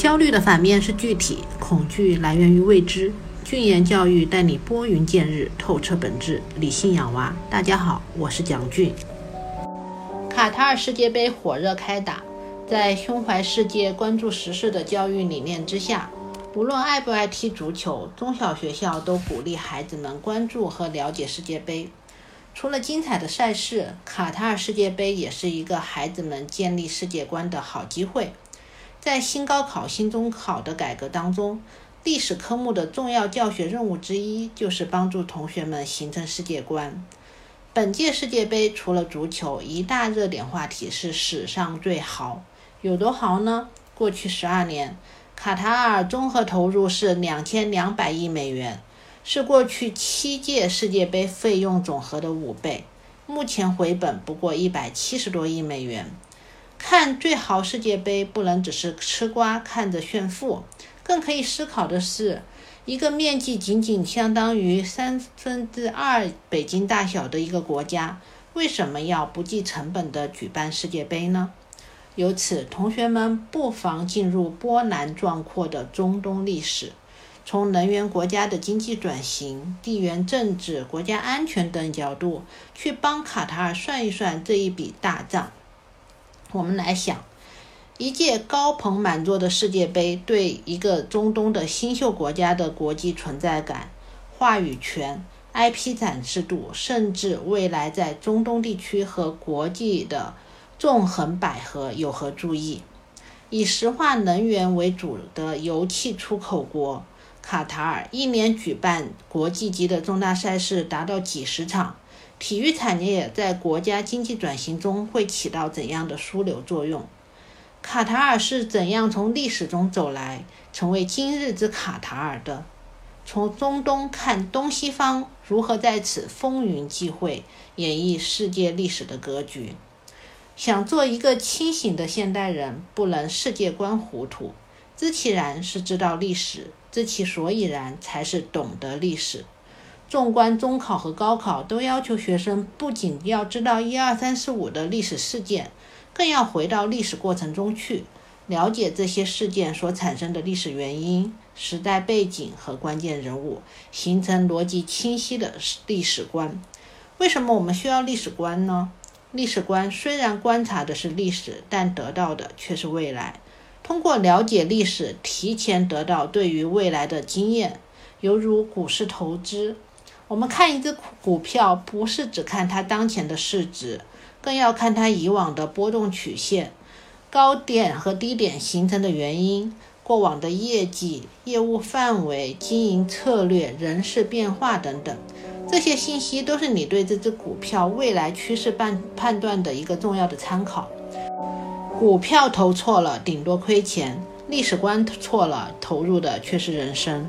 焦虑的反面是具体，恐惧来源于未知。俊言教育带你拨云见日，透彻本质，理性养娃。大家好，我是蒋俊。卡塔尔世界杯火热开打，在胸怀世界、关注时事的教育理念之下，无论爱不爱踢足球，中小学校都鼓励孩子们关注和了解世界杯。除了精彩的赛事，卡塔尔世界杯也是一个孩子们建立世界观的好机会。在新高考、新中考的改革当中，历史科目的重要教学任务之一，就是帮助同学们形成世界观。本届世界杯除了足球，一大热点话题是史上最豪，有多豪呢？过去十二年，卡塔尔综合投入是两千两百亿美元，是过去七届世界杯费用总和的五倍。目前回本不过一百七十多亿美元。看最好世界杯，不能只是吃瓜看着炫富。更可以思考的是，一个面积仅仅相当于三分之二北京大小的一个国家，为什么要不计成本的举办世界杯呢？由此，同学们不妨进入波澜壮阔的中东历史，从能源国家的经济转型、地缘政治、国家安全等角度，去帮卡塔尔算一算这一笔大账。我们来想。一届高朋满座的世界杯，对一个中东的新秀国家的国际存在感、话语权、IP 展示度，甚至未来在中东地区和国际的纵横捭阖有何注意？以石化能源为主的油气出口国卡塔尔，一年举办国际级的重大赛事达到几十场，体育产业在国家经济转型中会起到怎样的枢纽作用？卡塔尔是怎样从历史中走来，成为今日之卡塔尔的？从中东看东西方如何在此风云际会，演绎世界历史的格局。想做一个清醒的现代人，不能世界观糊涂。知其然是知道历史，知其所以然才是懂得历史。纵观中考和高考，都要求学生不仅要知道一二三四五的历史事件。更要回到历史过程中去，了解这些事件所产生的历史原因、时代背景和关键人物，形成逻辑清晰的历史观。为什么我们需要历史观呢？历史观虽然观察的是历史，但得到的却是未来。通过了解历史，提前得到对于未来的经验，犹如股市投资。我们看一只股票，不是只看它当前的市值。更要看它以往的波动曲线、高点和低点形成的原因、过往的业绩、业务范围、经营策略、人事变化等等，这些信息都是你对这只股票未来趋势判判断的一个重要的参考。股票投错了，顶多亏钱；历史观错了，投入的却是人生。